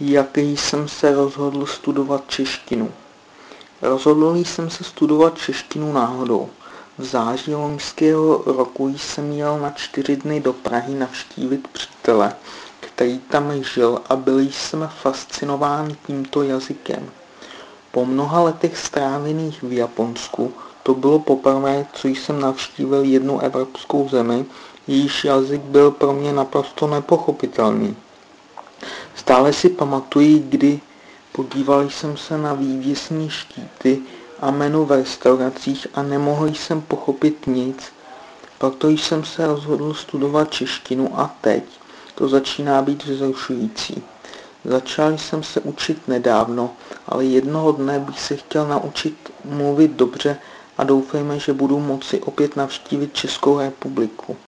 jak jsem se rozhodl studovat češtinu. Rozhodl jsem se studovat češtinu náhodou. V září loňského roku jsem jel na čtyři dny do Prahy navštívit přítele, který tam žil a byl jsem fascinován tímto jazykem. Po mnoha letech strávených v Japonsku to bylo poprvé, co jsem navštívil jednu evropskou zemi, jejíž jazyk byl pro mě naprosto nepochopitelný. Stále si pamatuji, kdy podíval jsem se na vývěsní štíty a menu v restauracích a nemohl jsem pochopit nic, proto jsem se rozhodl studovat češtinu a teď to začíná být vzrušující. Začal jsem se učit nedávno, ale jednoho dne bych se chtěl naučit mluvit dobře a doufejme, že budu moci opět navštívit Českou republiku.